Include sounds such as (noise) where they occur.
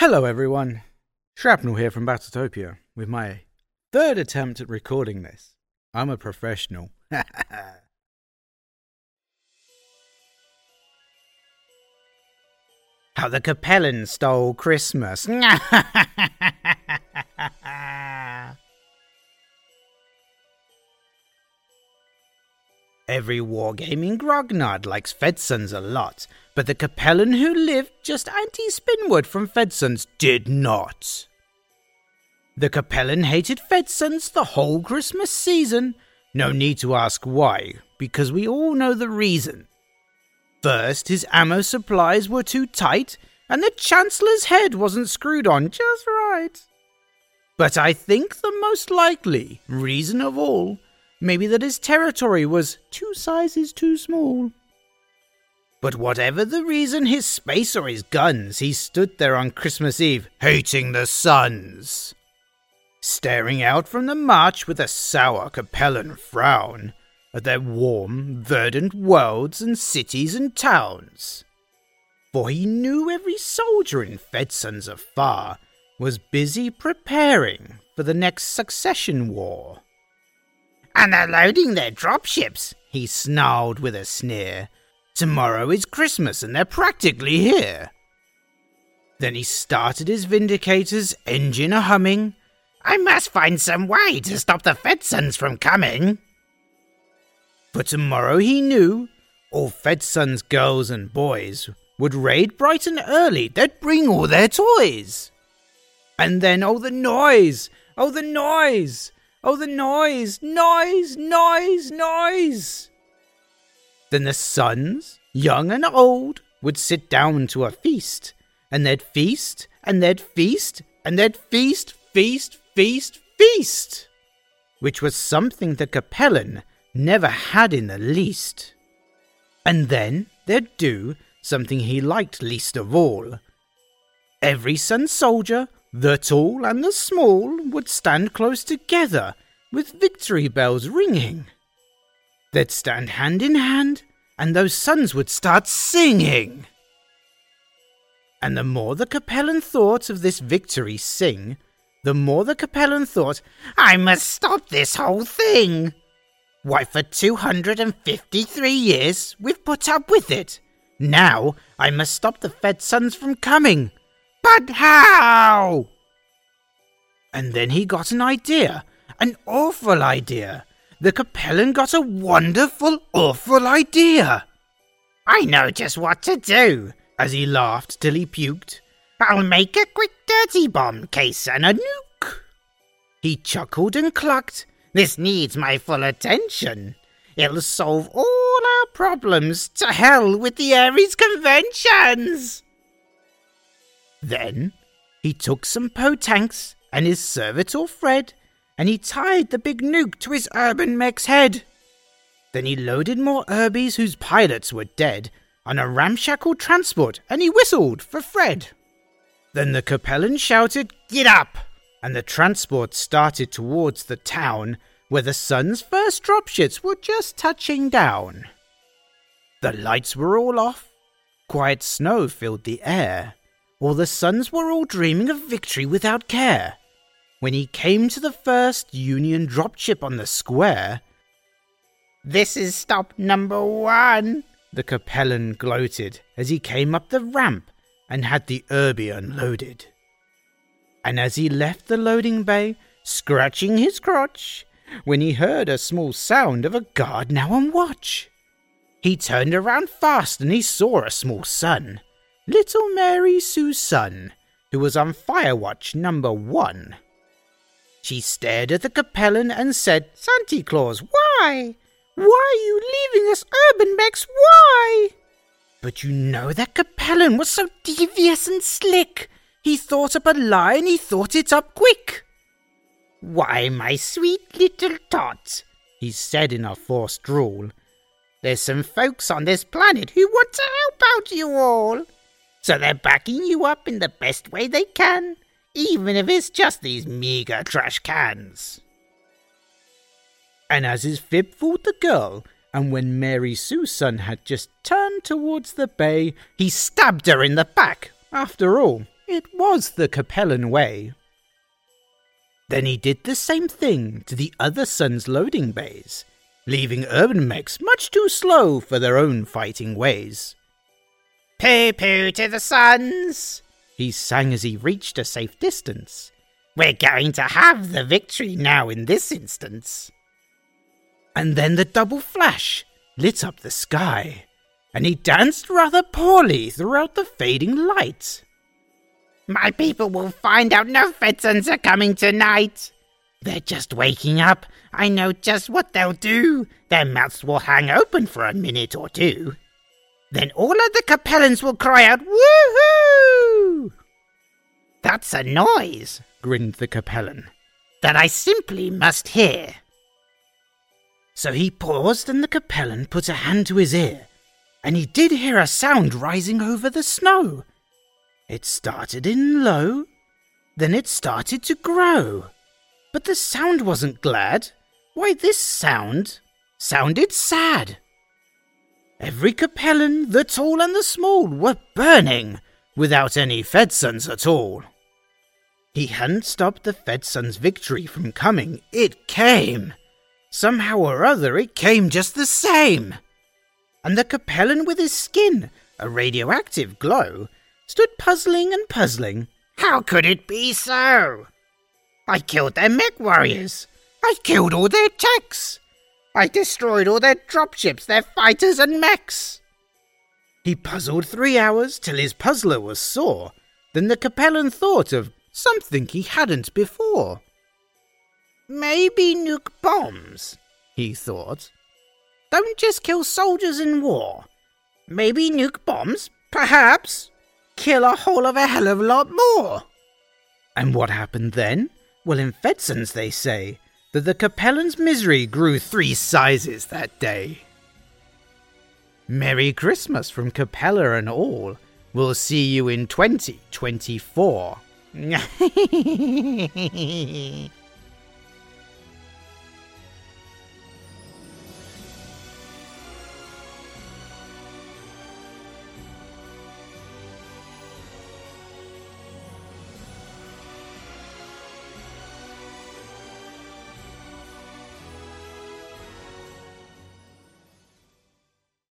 Hello, everyone. Shrapnel here from Battletopia with my third attempt at recording this. I'm a professional. (laughs) How the Capellan stole Christmas. (laughs) Every wargaming grognard likes Fedsuns a lot, but the Capellan who lived just anti-Spinward from Fedsuns did not. The Capellan hated Fedsuns the whole Christmas season. No need to ask why, because we all know the reason. First, his ammo supplies were too tight, and the Chancellor's head wasn't screwed on just right. But I think the most likely reason of all Maybe that his territory was two sizes too small. But whatever the reason, his space or his guns, he stood there on Christmas Eve, hating the suns. Staring out from the march with a sour Capellan frown at their warm, verdant worlds and cities and towns. For he knew every soldier in Fedsuns afar was busy preparing for the next succession war. And they're loading their dropships, he snarled with a sneer. Tomorrow is Christmas and they're practically here. Then he started his Vindicator's engine a humming. I must find some way to stop the Fedsuns from coming. For tomorrow he knew all Fedsuns girls and boys would raid bright and early. They'd bring all their toys. And then, oh, the noise! Oh, the noise! Oh, the noise, noise, noise, noise! Then the sons, young and old, would sit down to a feast, and they'd feast, and they'd feast, and they'd feast, feast, feast, feast! Which was something the Capellan never had in the least. And then they'd do something he liked least of all. Every Sun soldier the tall and the small would stand close together with victory bells ringing. They'd stand hand in hand, and those sons would start singing. And the more the Capellan thought of this victory sing, the more the Capellan thought, I must stop this whole thing. Why, for 253 years we've put up with it. Now I must stop the Fed suns from coming. But how? And then he got an idea, an awful idea. The Capellan got a wonderful, awful idea. I know just what to do, as he laughed till he puked. I'll make a quick dirty bomb case and a nuke. He chuckled and clucked. This needs my full attention. It'll solve all our problems. To hell with the Ares conventions! Then he took some potanks and his servitor Fred, and he tied the big nuke to his UrbanMech's head. Then he loaded more Urbies whose pilots were dead on a ramshackle transport, and he whistled for Fred. Then the Capellan shouted, Get up! And the transport started towards the town where the sun's first dropships were just touching down. The lights were all off. Quiet snow filled the air, while the sons were all dreaming of victory without care. When he came to the first Union dropship on the square, This is stop number one, the Capellan gloated as he came up the ramp and had the Urbie unloaded. And as he left the loading bay, scratching his crotch, when he heard a small sound of a guard now on watch, he turned around fast and he saw a small son, little Mary Sue's son, who was on fire watch number one. She stared at the Capellan and said, Santa Claus, why? Why are you leaving us UrbanMechs? Why? But you know that Capellan was so devious and slick. He thought up a lie and he thought it up quick. Why, my sweet little tot, he said in a forced drawl, there's some folks on this planet who want to help out you all. So they're backing you up in the best way they can even if it's just these meager trash cans. And as his fib fooled the girl, and when Mary Sue's son had just turned towards the bay, he stabbed her in the back. After all, It was the Capellan way. Then he did the same thing to the other Suns loading bays, leaving UrbanMechs much too slow for their own fighting ways. Poo poo to the Suns, he sang as he reached a safe distance. We're going to have the victory now in this instance. And then the double flash lit up the sky, and he danced rather poorly throughout the fading light. My people will find out no Fedsuns are coming tonight. They're just waking up. I know just what they'll do. Their mouths will hang open for a minute or two. Then all of the Capellans will cry out, Woohoo! That's a noise, grinned the Capellan, that I simply must hear. So he paused, and the Capellan put a hand to his ear, and he did hear a sound rising over the snow. It started in low, then it started to grow. But the sound wasn't glad. Why, this sound sounded sad. Every Capellan, the tall and the small, were burning without any Fedsuns at all. He hadn't stopped the Fedsun's victory from coming. It came. Somehow or other, it came just the same. And the Capellan with his skin, a radioactive glow, stood puzzling and puzzling. How could it be so? I killed their mech warriors. I killed all their techs. I destroyed all their dropships, their fighters and mechs. He puzzled three hours till his puzzler was sore. Then the Capellan thought of something he hadn't before. Maybe nuke bombs, he thought. Don't just kill soldiers in war. Maybe nuke bombs, perhaps, kill a whole of a hell of a lot more. And what happened then? Well, in Fedsuns they say that the Capellan's misery grew three sizes that day. Merry Christmas from Capella and all. We'll see you in 2024. (laughs) (laughs)